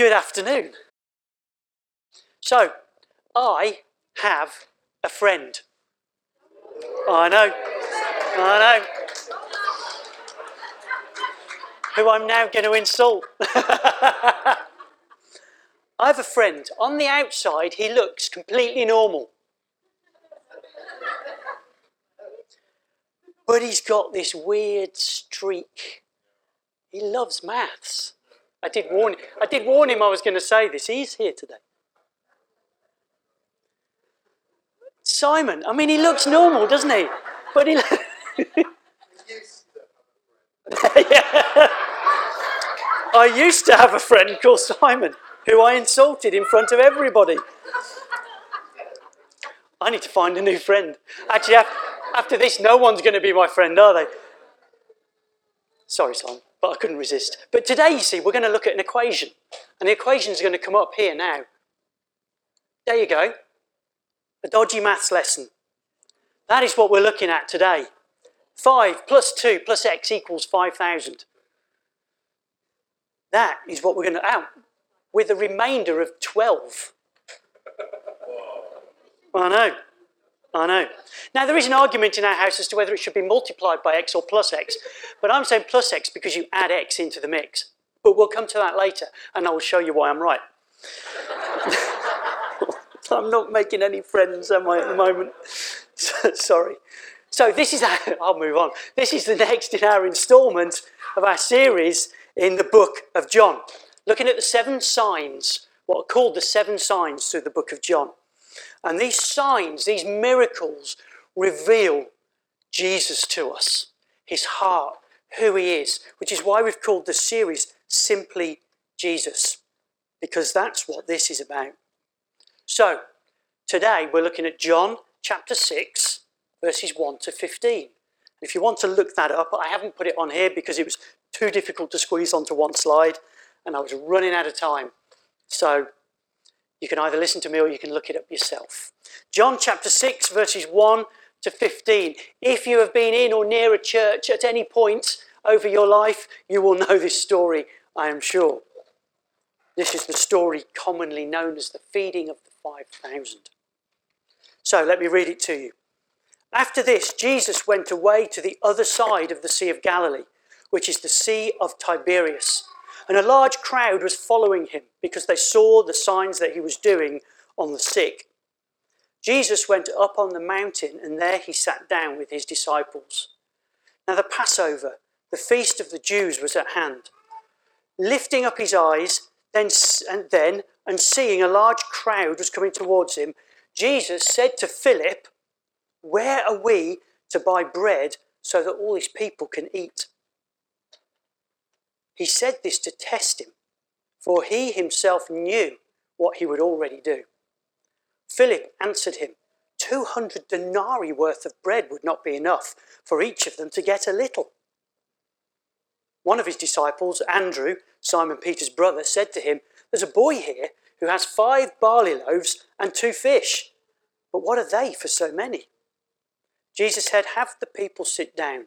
Good afternoon. So, I have a friend. Oh, I know, I know. Who I'm now going to insult. I have a friend. On the outside, he looks completely normal. But he's got this weird streak. He loves maths. I did warn, I did warn him I was going to say this. He's here today. Simon, I mean, he looks normal, doesn't he? But he. I used to have a friend called Simon who I insulted in front of everybody. I need to find a new friend. Actually, after this, no one's going to be my friend, are they? Sorry, Simon, but I couldn't resist. But today, you see, we're going to look at an equation. And the equation is going to come up here now. There you go. A dodgy maths lesson. That is what we're looking at today. 5 plus 2 plus x equals 5,000. That is what we're going to out with a remainder of 12. I know. I know. Now, there is an argument in our house as to whether it should be multiplied by x or plus x, but I'm saying plus x because you add x into the mix. But we'll come to that later, and I will show you why I'm right. I'm not making any friends, am I, at the moment? Sorry. So this is our, I'll move on. This is the next in our instalment of our series in the book of John, looking at the seven signs, what are called the seven signs through the book of John. And these signs, these miracles, reveal Jesus to us, his heart, who he is, which is why we've called the series simply Jesus, because that's what this is about. So, today we're looking at John chapter 6, verses 1 to 15. If you want to look that up, I haven't put it on here because it was too difficult to squeeze onto one slide and I was running out of time. So you can either listen to me or you can look it up yourself. John chapter 6, verses 1 to 15. If you have been in or near a church at any point over your life, you will know this story, I am sure. This is the story commonly known as the feeding of the 5,000. So let me read it to you. After this, Jesus went away to the other side of the Sea of Galilee, which is the Sea of Tiberias. And a large crowd was following him because they saw the signs that he was doing on the sick. Jesus went up on the mountain, and there he sat down with his disciples. Now, the Passover, the feast of the Jews, was at hand. Lifting up his eyes, then and then, and seeing a large crowd was coming towards him, Jesus said to Philip, Where are we to buy bread so that all these people can eat? He said this to test him, for he himself knew what he would already do. Philip answered him, 200 denarii worth of bread would not be enough for each of them to get a little. One of his disciples, Andrew, Simon Peter's brother, said to him, There's a boy here who has five barley loaves and two fish. But what are they for so many? Jesus said, Have the people sit down.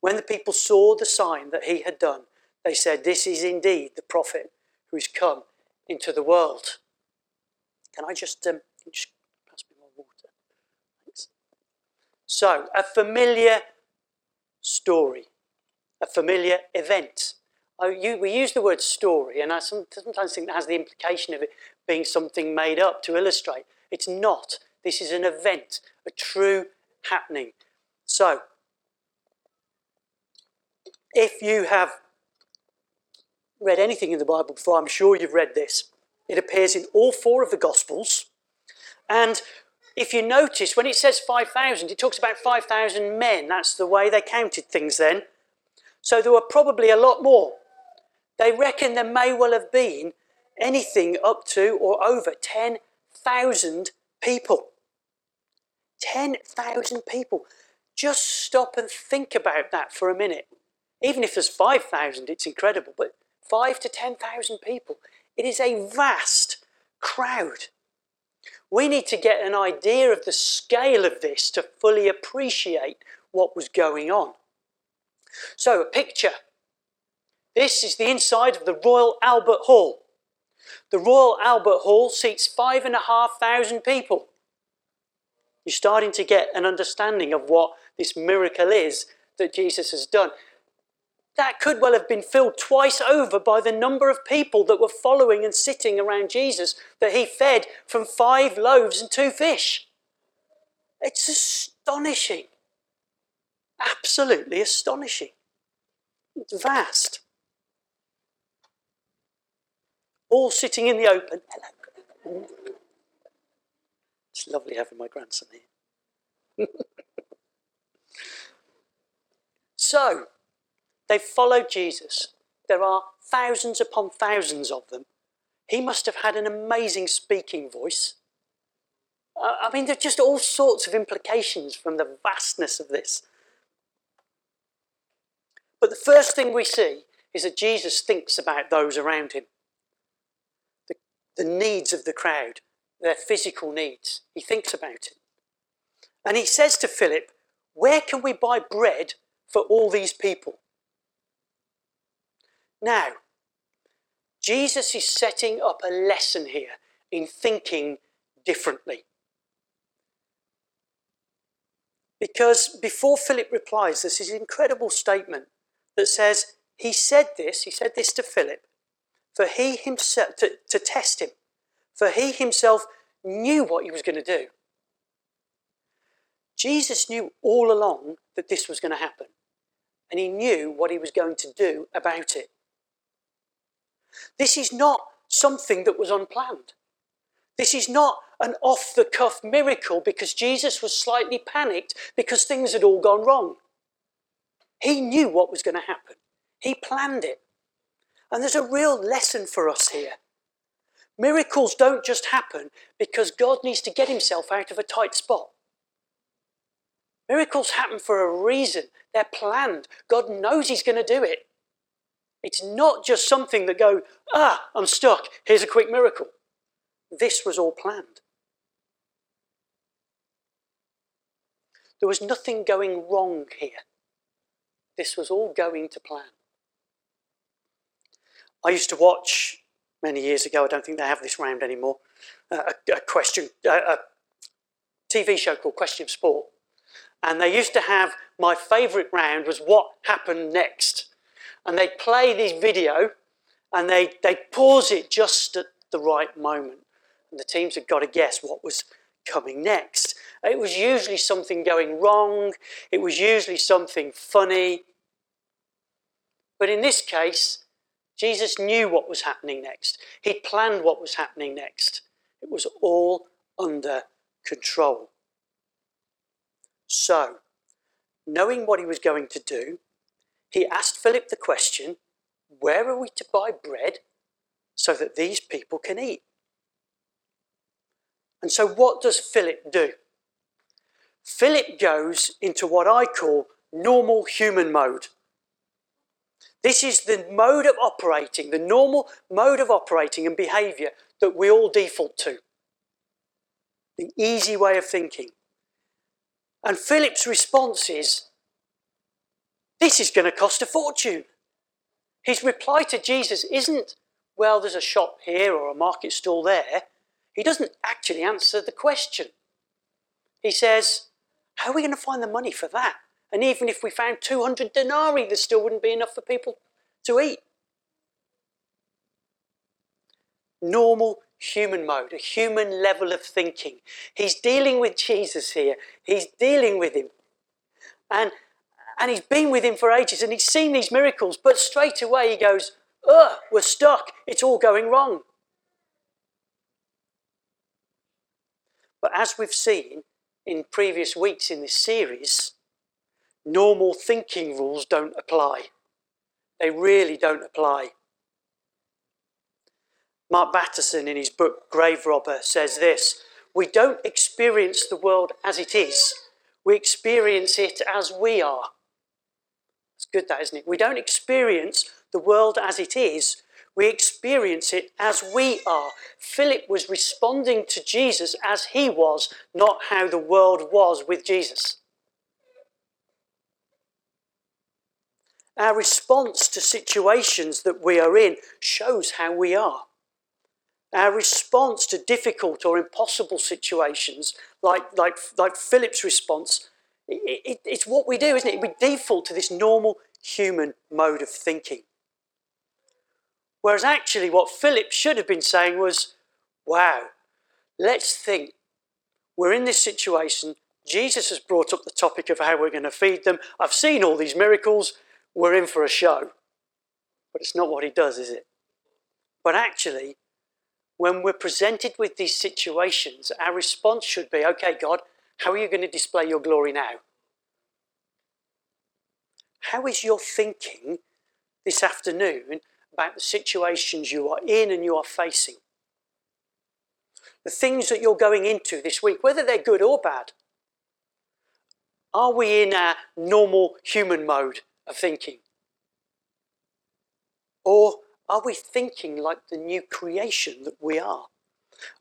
When the people saw the sign that he had done, they said, This is indeed the prophet who is come into the world. Can I just, um, just pass me more water? Thanks. So, a familiar story, a familiar event. Oh, you, we use the word story, and I sometimes think that has the implication of it being something made up to illustrate. It's not. This is an event, a true happening. So, if you have read anything in the Bible before, I'm sure you've read this. It appears in all four of the Gospels. And if you notice, when it says 5,000, it talks about 5,000 men. That's the way they counted things then. So there were probably a lot more. They reckon there may well have been anything up to or over 10,000 people. 10,000 people. Just stop and think about that for a minute. Even if there's 5,000, it's incredible, but 5 to 10,000 people. It is a vast crowd. We need to get an idea of the scale of this to fully appreciate what was going on. So, a picture. This is the inside of the Royal Albert Hall. The Royal Albert Hall seats five and a half thousand people. You're starting to get an understanding of what this miracle is that Jesus has done. That could well have been filled twice over by the number of people that were following and sitting around Jesus that he fed from five loaves and two fish. It's astonishing. Absolutely astonishing. It's vast. All sitting in the open. Hello. It's lovely having my grandson here. so, they followed Jesus. There are thousands upon thousands of them. He must have had an amazing speaking voice. I mean, there's just all sorts of implications from the vastness of this. But the first thing we see is that Jesus thinks about those around him, the, the needs of the crowd, their physical needs. He thinks about it. And he says to Philip, Where can we buy bread for all these people? Now, Jesus is setting up a lesson here in thinking differently. Because before Philip replies, this incredible statement that says, He said this, he said this to Philip, for he himself, to, to test him, for he himself knew what he was going to do. Jesus knew all along that this was going to happen, and he knew what he was going to do about it. This is not something that was unplanned. This is not an off the cuff miracle because Jesus was slightly panicked because things had all gone wrong. He knew what was going to happen, he planned it. And there's a real lesson for us here. Miracles don't just happen because God needs to get himself out of a tight spot. Miracles happen for a reason. They're planned. God knows He's going to do it. It's not just something that go, ah, I'm stuck. Here's a quick miracle. This was all planned. There was nothing going wrong here. This was all going to plan. I used to watch many years ago, I don't think they have this round anymore, uh, a, a, question, uh, a TV show called Question of Sport. And they used to have my favourite round was what happened next. And they'd play this video and they they'd pause it just at the right moment. And the teams had got to guess what was coming next. It was usually something going wrong, it was usually something funny. But in this case, Jesus knew what was happening next. He'd planned what was happening next. It was all under control. So, knowing what he was going to do, he asked Philip the question where are we to buy bread so that these people can eat? And so, what does Philip do? Philip goes into what I call normal human mode. This is the mode of operating, the normal mode of operating and behavior that we all default to. The easy way of thinking. And Philip's response is this is going to cost a fortune. His reply to Jesus isn't, well, there's a shop here or a market stall there. He doesn't actually answer the question. He says, How are we going to find the money for that? And even if we found 200 denarii, there still wouldn't be enough for people to eat. Normal human mode, a human level of thinking. He's dealing with Jesus here. He's dealing with him. And, and he's been with him for ages and he's seen these miracles, but straight away he goes, Ugh, we're stuck. It's all going wrong. But as we've seen in previous weeks in this series, normal thinking rules don't apply. They really don't apply. Mark Batterson, in his book Grave Robber, says this We don't experience the world as it is, we experience it as we are. Good, that, isn't it? We don't experience the world as it is, we experience it as we are. Philip was responding to Jesus as he was, not how the world was with Jesus. Our response to situations that we are in shows how we are. Our response to difficult or impossible situations, like, like, like Philip's response, it, it, it's what we do, isn't it? We default to this normal human mode of thinking. Whereas actually, what Philip should have been saying was, wow, let's think. We're in this situation. Jesus has brought up the topic of how we're going to feed them. I've seen all these miracles. We're in for a show. But it's not what he does, is it? But actually, when we're presented with these situations, our response should be okay, God, how are you going to display your glory now? How is your thinking this afternoon about the situations you are in and you are facing? The things that you're going into this week, whether they're good or bad. Are we in our normal human mode of thinking? Or are we thinking like the new creation that we are?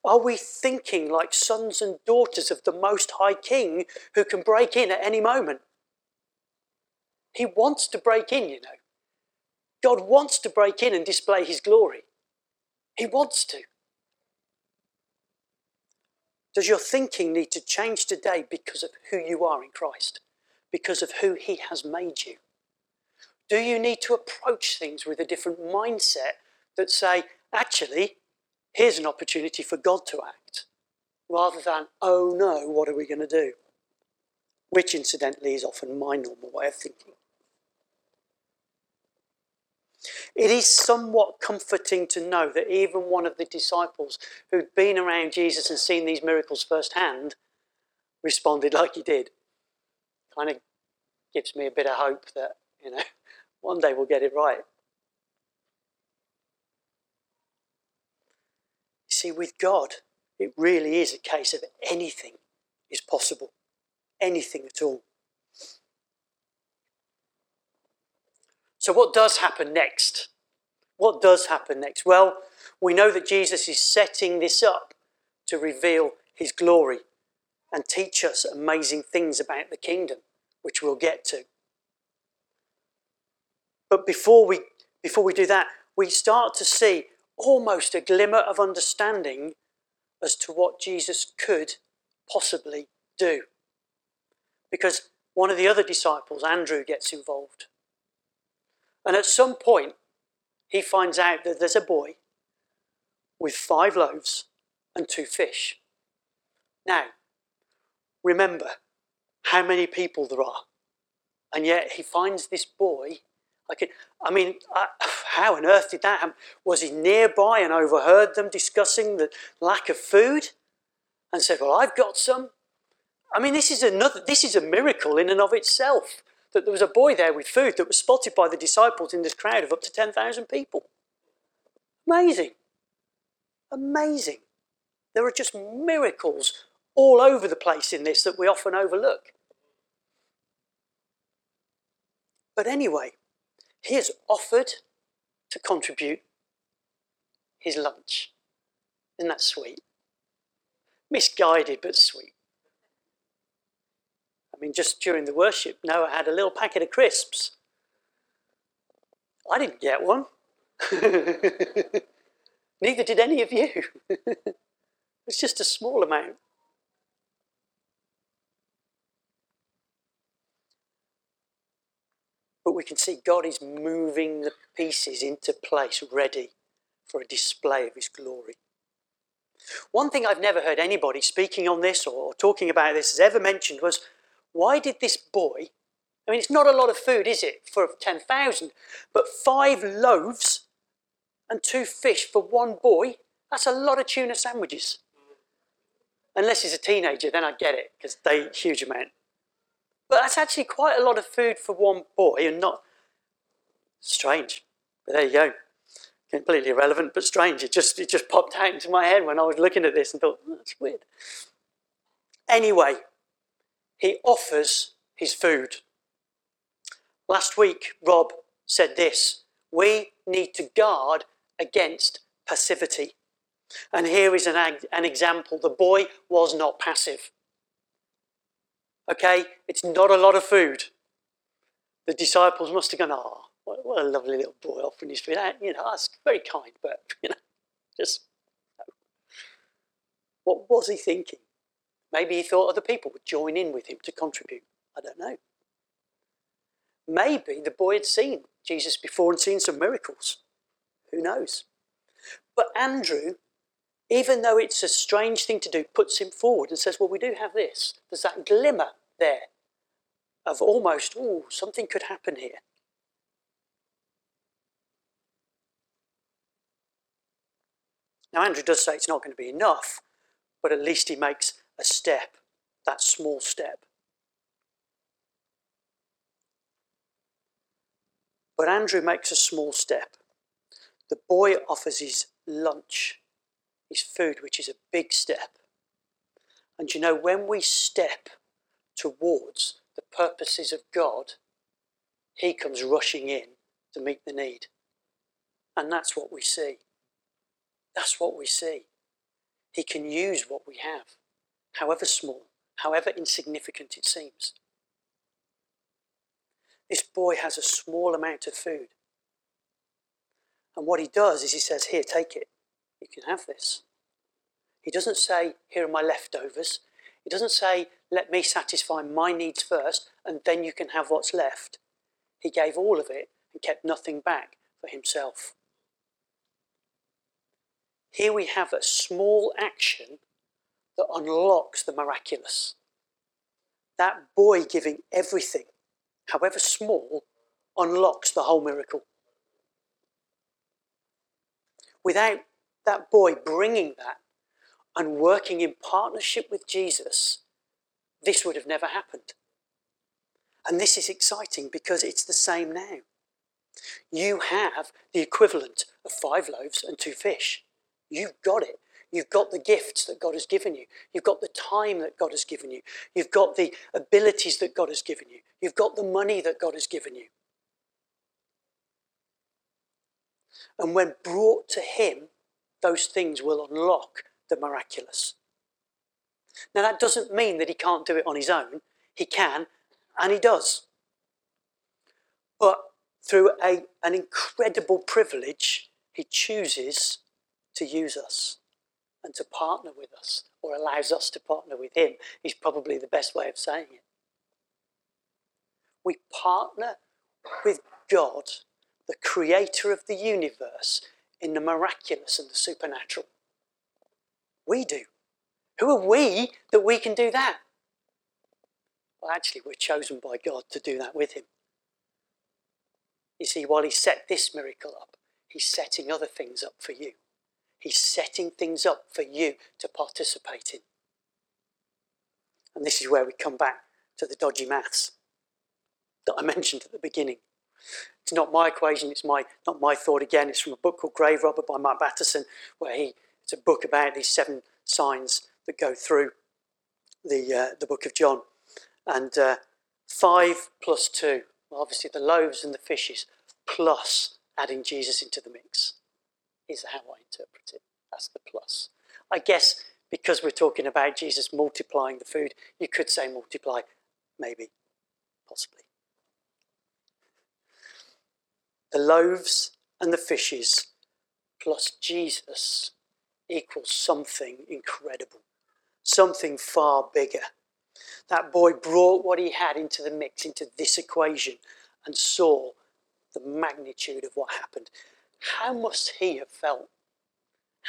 Are we thinking like sons and daughters of the Most High King who can break in at any moment? He wants to break in, you know. God wants to break in and display his glory. He wants to. Does your thinking need to change today because of who you are in Christ? Because of who he has made you? Do you need to approach things with a different mindset that say, actually, here's an opportunity for God to act, rather than, oh no, what are we going to do? Which, incidentally, is often my normal way of thinking. It is somewhat comforting to know that even one of the disciples who'd been around Jesus and seen these miracles firsthand responded like he did. Kind of gives me a bit of hope that, you know, one day we'll get it right. See, with God, it really is a case of anything is possible. Anything at all. So, what does happen next? What does happen next? Well, we know that Jesus is setting this up to reveal his glory and teach us amazing things about the kingdom, which we'll get to. But before we, before we do that, we start to see almost a glimmer of understanding as to what Jesus could possibly do. Because one of the other disciples, Andrew, gets involved. And at some point, he finds out that there's a boy with five loaves and two fish. Now, remember how many people there are. And yet he finds this boy. Like, I mean, uh, how on earth did that happen? Was he nearby and overheard them discussing the lack of food and said, Well, I've got some? I mean, this is another, this is a miracle in and of itself that there was a boy there with food that was spotted by the disciples in this crowd of up to 10,000 people. Amazing. Amazing. There are just miracles all over the place in this that we often overlook. But anyway, he has offered to contribute his lunch. Isn't that sweet? Misguided, but sweet. I mean, just during the worship, Noah had a little packet of crisps. I didn't get one. Neither did any of you. it's just a small amount. But we can see God is moving the pieces into place, ready for a display of His glory. One thing I've never heard anybody speaking on this or talking about this has ever mentioned was why did this boy, I mean, it's not a lot of food, is it, for 10,000, but five loaves and two fish for one boy, that's a lot of tuna sandwiches. Unless he's a teenager, then I get it, because they eat huge amount. But that's actually quite a lot of food for one boy and not strange. But there you go. completely irrelevant but strange. It just, it just popped out into my head when I was looking at this and thought, oh, that's weird. Anyway, he offers his food. Last week, Rob said this we need to guard against passivity. And here is an, an example. The boy was not passive. Okay, it's not a lot of food. The disciples must have gone, oh, what, what a lovely little boy offering his food. You know, that's very kind, but, you know, just. What was he thinking? Maybe he thought other people would join in with him to contribute. I don't know. Maybe the boy had seen Jesus before and seen some miracles. Who knows? But Andrew, even though it's a strange thing to do, puts him forward and says, Well, we do have this. There's that glimmer there of almost, oh, something could happen here. Now, Andrew does say it's not going to be enough, but at least he makes a step, that small step. But Andrew makes a small step. The boy offers his lunch, his food, which is a big step. And you know, when we step towards the purposes of God, He comes rushing in to meet the need. And that's what we see. That's what we see. He can use what we have, however small, however insignificant it seems. This boy has a small amount of food. And what he does is he says, Here, take it. You can have this. He doesn't say, Here are my leftovers. He doesn't say, Let me satisfy my needs first, and then you can have what's left. He gave all of it and kept nothing back for himself. Here we have a small action that unlocks the miraculous. That boy giving everything, however small, unlocks the whole miracle. Without that boy bringing that and working in partnership with Jesus, this would have never happened. And this is exciting because it's the same now. You have the equivalent of five loaves and two fish. You've got it. You've got the gifts that God has given you. You've got the time that God has given you. You've got the abilities that God has given you. You've got the money that God has given you. And when brought to Him, those things will unlock the miraculous. Now, that doesn't mean that He can't do it on His own. He can, and He does. But through a, an incredible privilege, He chooses to use us and to partner with us, or allows us to partner with Him, is probably the best way of saying it. We partner with God, the creator of the universe, in the miraculous and the supernatural. We do. Who are we that we can do that? Well, actually, we're chosen by God to do that with Him. You see, while He set this miracle up, He's setting other things up for you. He's setting things up for you to participate in. And this is where we come back to the dodgy maths that I mentioned at the beginning. It's not my equation, it's my not my thought again. It's from a book called Grave Robber by Mark Batterson, where he it's a book about these seven signs that go through the uh, the book of John. And uh, five plus two, well, obviously the loaves and the fishes, plus adding Jesus into the mix is how I interpret it. That's the plus. I guess because we're talking about Jesus multiplying the food, you could say multiply, maybe, possibly. The loaves and the fishes plus Jesus equals something incredible, something far bigger. That boy brought what he had into the mix, into this equation, and saw the magnitude of what happened. How must he have felt?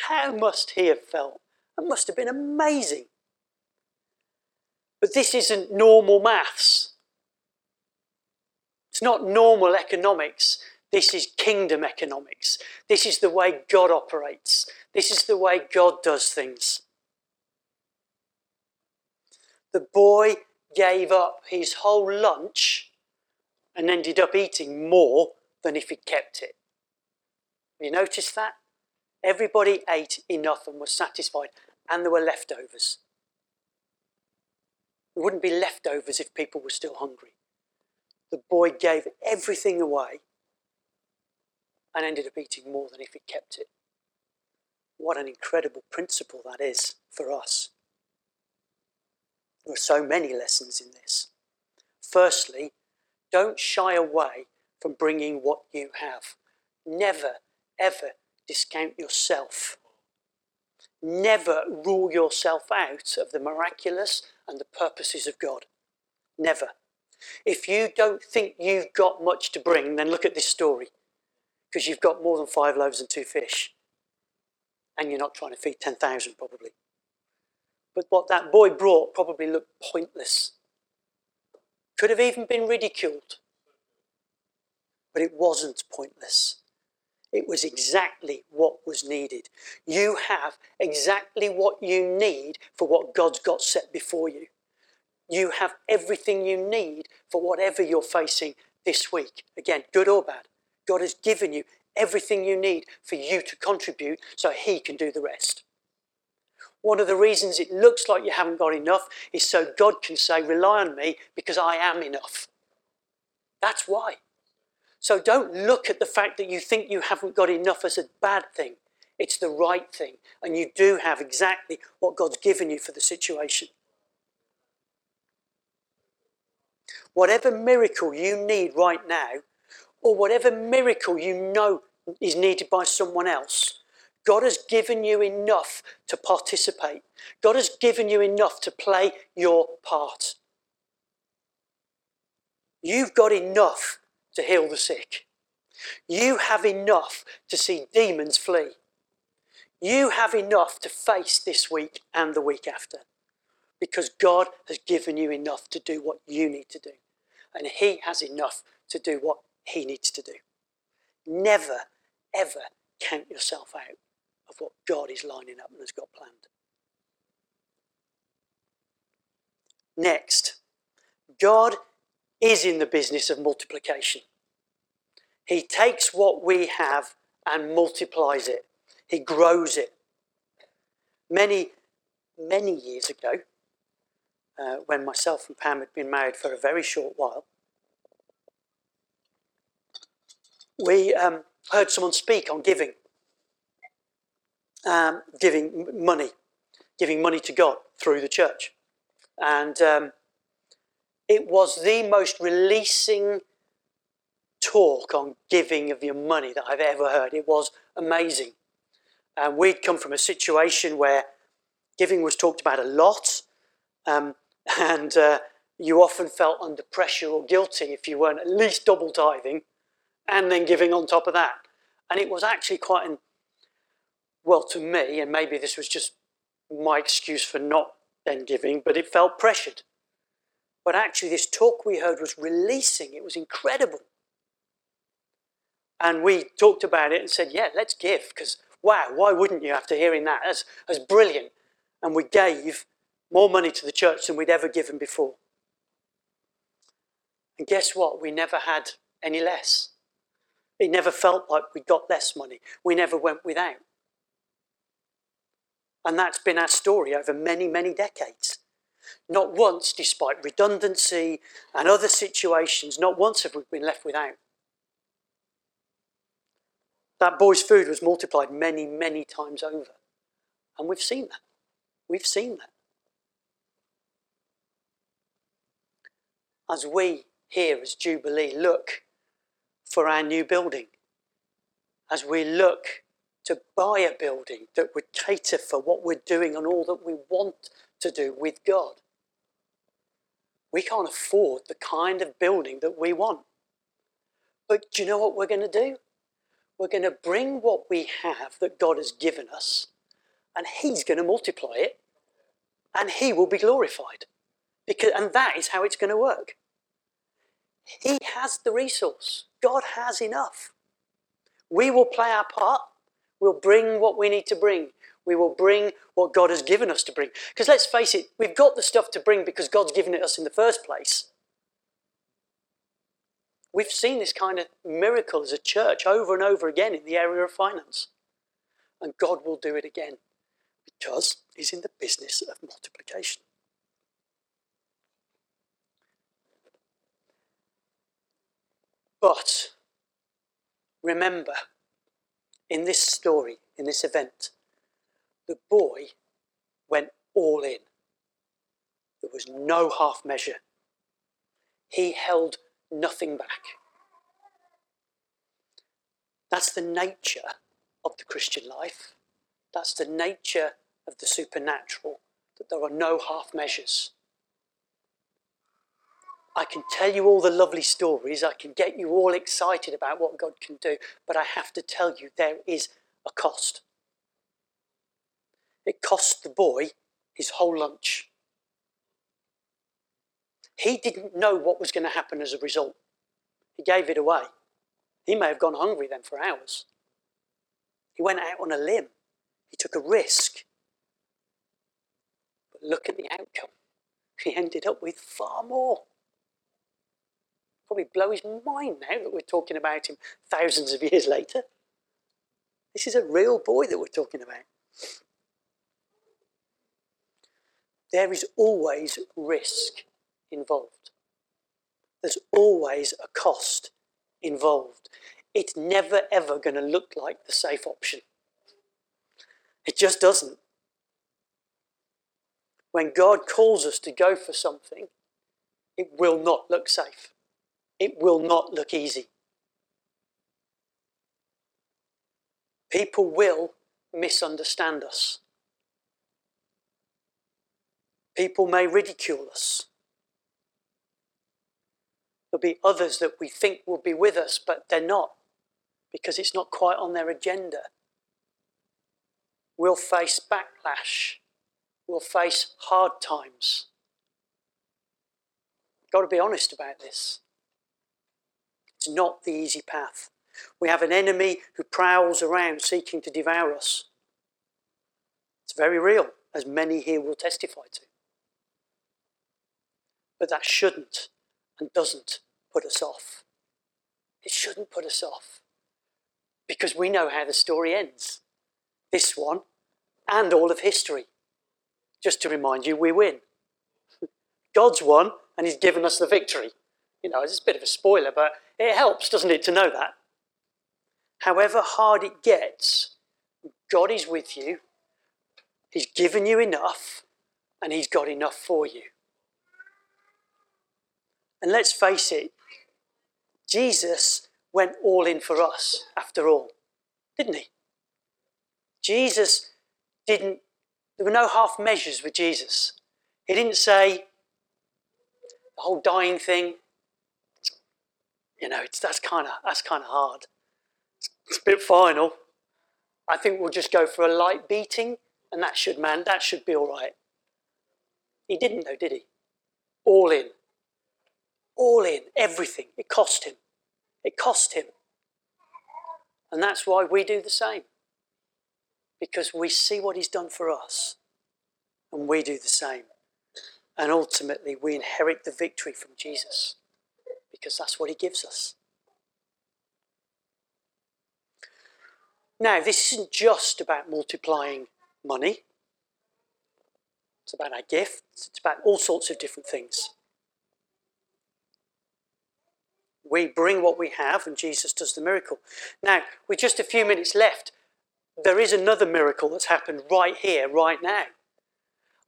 How must he have felt? It must have been amazing. But this isn't normal maths. It's not normal economics. This is kingdom economics. This is the way God operates. This is the way God does things. The boy gave up his whole lunch and ended up eating more than if he'd kept it. you notice that? Everybody ate enough and was satisfied, and there were leftovers. There wouldn't be leftovers if people were still hungry. The boy gave everything away and ended up eating more than if he kept it. What an incredible principle that is for us. There are so many lessons in this. Firstly, don't shy away from bringing what you have. Never, ever discount yourself. Never rule yourself out of the miraculous and the purposes of God. Never. If you don't think you've got much to bring, then look at this story. Because you've got more than five loaves and two fish. And you're not trying to feed 10,000, probably. But what that boy brought probably looked pointless. Could have even been ridiculed. But it wasn't pointless. It was exactly what was needed. You have exactly what you need for what God's got set before you. You have everything you need for whatever you're facing this week. Again, good or bad. God has given you everything you need for you to contribute so He can do the rest. One of the reasons it looks like you haven't got enough is so God can say, Rely on me because I am enough. That's why. So don't look at the fact that you think you haven't got enough as a bad thing. It's the right thing. And you do have exactly what God's given you for the situation. Whatever miracle you need right now, or whatever miracle you know is needed by someone else, God has given you enough to participate. God has given you enough to play your part. You've got enough to heal the sick. You have enough to see demons flee. You have enough to face this week and the week after because God has given you enough to do what you need to do. And He has enough to do what He needs to do. Never, ever count yourself out of what God is lining up and has got planned. Next, God is in the business of multiplication. He takes what we have and multiplies it, He grows it. Many, many years ago, uh, when myself and Pam had been married for a very short while, we um, heard someone speak on giving, um, giving money, giving money to God through the church. And um, it was the most releasing talk on giving of your money that I've ever heard. It was amazing. And we'd come from a situation where giving was talked about a lot, um, and uh, you often felt under pressure or guilty if you weren't at least double tithing and then giving on top of that. And it was actually quite an, well, to me, and maybe this was just my excuse for not then giving, but it felt pressured. But actually, this talk we heard was releasing, it was incredible. And we talked about it and said, yeah, let's give, because wow, why wouldn't you after hearing that? That's, that's brilliant. And we gave more money to the church than we'd ever given before. And guess what? We never had any less. It never felt like we got less money. We never went without. And that's been our story over many, many decades. Not once, despite redundancy and other situations, not once have we been left without. That boy's food was multiplied many, many times over. And we've seen that. We've seen that. As we here as Jubilee look for our new building, as we look to buy a building that would cater for what we're doing and all that we want to do with God, we can't afford the kind of building that we want. But do you know what we're going to do? we're going to bring what we have that God has given us, and He's going to multiply it, and He will be glorified. Because, and that is how it's going to work. He has the resource, God has enough. We will play our part, we'll bring what we need to bring. We will bring what God has given us to bring. Because let's face it, we've got the stuff to bring because God's given it us in the first place. We've seen this kind of miracle as a church over and over again in the area of finance. And God will do it again because He's in the business of multiplication. But remember, in this story, in this event, the boy went all in. There was no half measure. He held nothing back. That's the nature of the Christian life. That's the nature of the supernatural, that there are no half measures. I can tell you all the lovely stories, I can get you all excited about what God can do, but I have to tell you there is a cost. It cost the boy his whole lunch. He didn't know what was going to happen as a result. He gave it away. He may have gone hungry then for hours. He went out on a limb. He took a risk. But look at the outcome. He ended up with far more probably blow his mind now that we're talking about him thousands of years later. This is a real boy that we're talking about. There is always risk involved. There's always a cost involved. It's never ever going to look like the safe option. It just doesn't. When God calls us to go for something, it will not look safe it will not look easy. People will misunderstand us. People may ridicule us. There'll be others that we think will be with us, but they're not because it's not quite on their agenda. We'll face backlash. We'll face hard times. Got to be honest about this. It's not the easy path. We have an enemy who prowls around seeking to devour us. It's very real, as many here will testify to. But that shouldn't and doesn't put us off. It shouldn't put us off because we know how the story ends. This one and all of history. Just to remind you, we win. God's won and He's given us the victory. You know, it's a bit of a spoiler, but it helps, doesn't it, to know that? However hard it gets, God is with you. He's given you enough, and He's got enough for you. And let's face it, Jesus went all in for us after all, didn't He? Jesus didn't, there were no half measures with Jesus. He didn't say, the whole dying thing, you know, it's, that's kind of that's kind of hard. It's a bit final. I think we'll just go for a light beating, and that should man that should be all right. He didn't though, did he? All in. All in, everything. It cost him. It cost him. And that's why we do the same. Because we see what he's done for us, and we do the same. And ultimately, we inherit the victory from Jesus because that's what he gives us. Now, this isn't just about multiplying money. It's about our gifts. It's about all sorts of different things. We bring what we have, and Jesus does the miracle. Now, with just a few minutes left, there is another miracle that's happened right here, right now.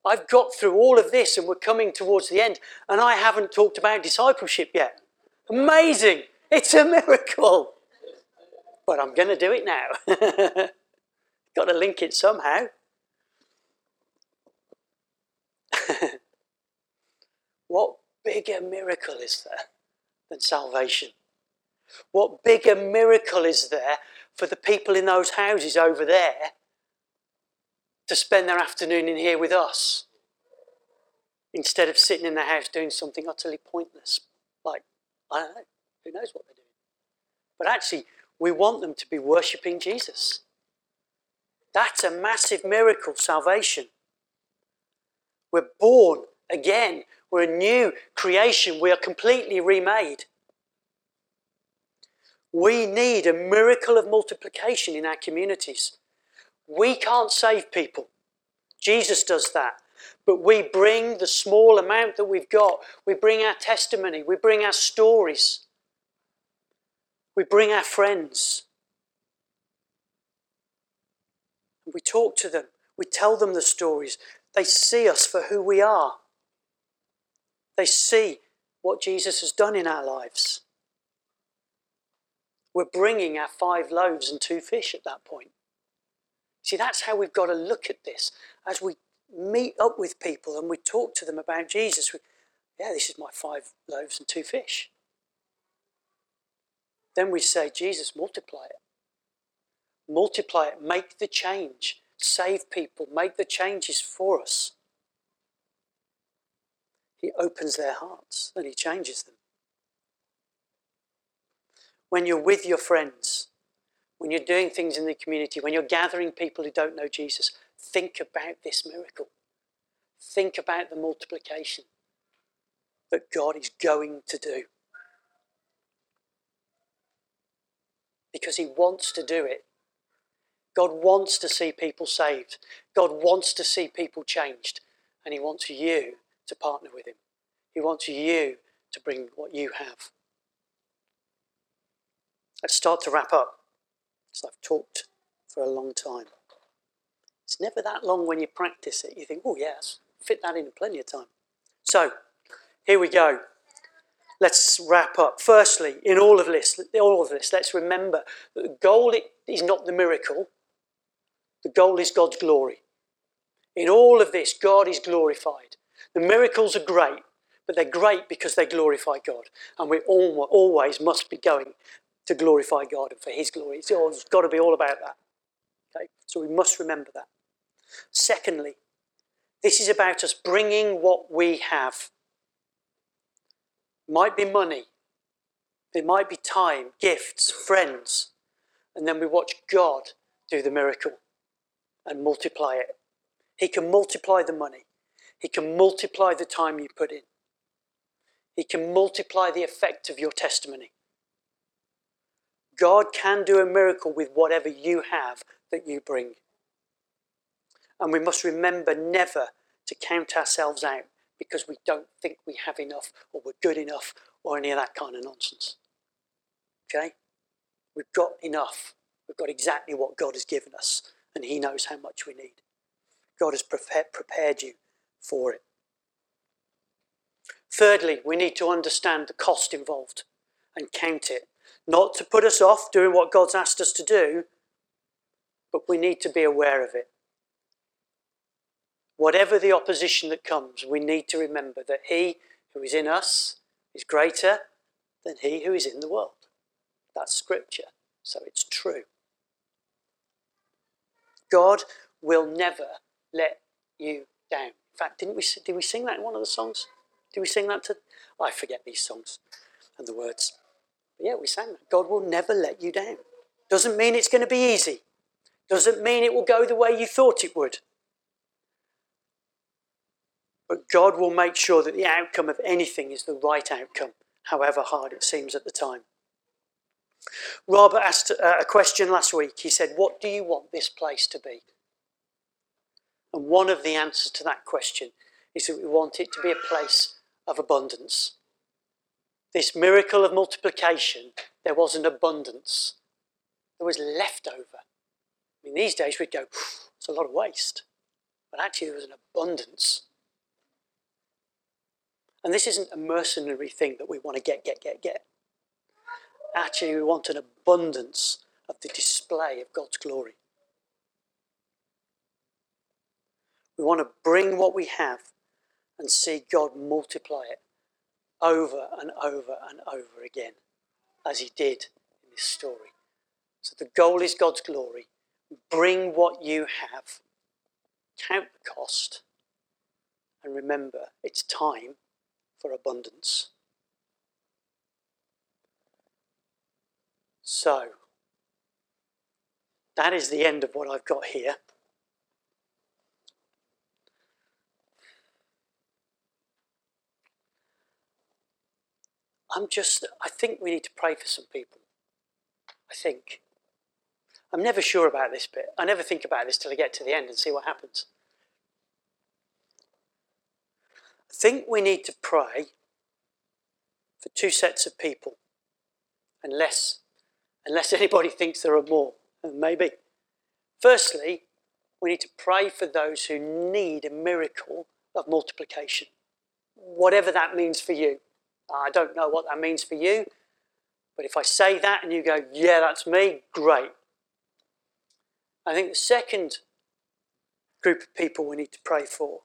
I've got through all of this, and we're coming towards the end, and I haven't talked about discipleship yet. Amazing. It's a miracle. But I'm going to do it now. Got to link it somehow. what bigger miracle is there than salvation? What bigger miracle is there for the people in those houses over there to spend their afternoon in here with us instead of sitting in the house doing something utterly pointless I don't know. Who knows what they're doing? But actually, we want them to be worshipping Jesus. That's a massive miracle, salvation. We're born again. We're a new creation. We are completely remade. We need a miracle of multiplication in our communities. We can't save people. Jesus does that. But we bring the small amount that we've got, we bring our testimony, we bring our stories, we bring our friends. We talk to them, we tell them the stories. They see us for who we are, they see what Jesus has done in our lives. We're bringing our five loaves and two fish at that point. See, that's how we've got to look at this. As we meet up with people and we talk to them about Jesus, we, yeah, this is my five loaves and two fish. Then we say, Jesus, multiply it. Multiply it, make the change, save people, make the changes for us. He opens their hearts and he changes them when you're with your friends, when you're doing things in the community, when you're gathering people who don't know Jesus, think about this miracle. Think about the multiplication that God is going to do. Because He wants to do it. God wants to see people saved. God wants to see people changed. And He wants you to partner with Him. He wants you to bring what you have. Let's start to wrap up. So I've talked for a long time. It's never that long when you practice it. You think, oh, yes, fit that in plenty of time. So here we go. Let's wrap up. Firstly, in all of this, all of this, let's remember that the goal is not the miracle. The goal is God's glory. In all of this, God is glorified. The miracles are great, but they're great because they glorify God. And we all, always must be going to glorify God and for His glory. It's, it's got to be all about that. Okay, so we must remember that. Secondly, this is about us bringing what we have. Might be money, it might be time, gifts, friends, and then we watch God do the miracle and multiply it. He can multiply the money. He can multiply the time you put in. He can multiply the effect of your testimony. God can do a miracle with whatever you have that you bring. And we must remember never to count ourselves out because we don't think we have enough or we're good enough or any of that kind of nonsense. Okay? We've got enough. We've got exactly what God has given us, and He knows how much we need. God has prepared you for it. Thirdly, we need to understand the cost involved and count it not to put us off doing what God's asked us to do, but we need to be aware of it. Whatever the opposition that comes, we need to remember that He who is in us is greater than He who is in the world. That's scripture, so it's true. God will never let you down. In fact, didn't we, did we sing that in one of the songs? Did we sing that to? Oh, I forget these songs and the words. But yeah, we sang that. God will never let you down. Doesn't mean it's going to be easy. Doesn't mean it will go the way you thought it would. But God will make sure that the outcome of anything is the right outcome, however hard it seems at the time. Robert asked uh, a question last week. He said, What do you want this place to be? And one of the answers to that question is that we want it to be a place of abundance this miracle of multiplication, there was an abundance. There was leftover. I mean, these days we'd go, it's a lot of waste. But actually, there was an abundance. And this isn't a mercenary thing that we want to get, get, get, get. Actually, we want an abundance of the display of God's glory. We want to bring what we have and see God multiply it over and over and over again, as he did in this story. So the goal is God's glory. Bring what you have, count the cost, and remember it's time for abundance. So, that is the end of what I've got here. I'm just, I think we need to pray for some people. I think. I'm never sure about this bit. I never think about this till I get to the end and see what happens. I think we need to pray for two sets of people, unless, unless anybody thinks there are more, maybe. Firstly, we need to pray for those who need a miracle of multiplication, whatever that means for you. I don't know what that means for you, but if I say that and you go, yeah, that's me, great. I think the second group of people we need to pray for,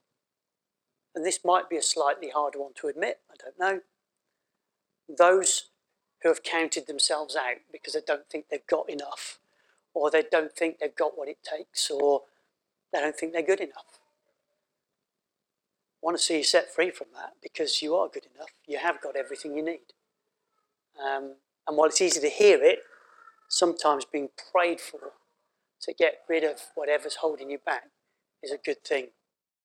and this might be a slightly harder one to admit, I don't know, those who have counted themselves out because they don't think they've got enough, or they don't think they've got what it takes, or they don't think they're good enough. I want to see you set free from that because you are good enough. You have got everything you need. Um, and while it's easy to hear it, sometimes being prayed for to get rid of whatever's holding you back is a good thing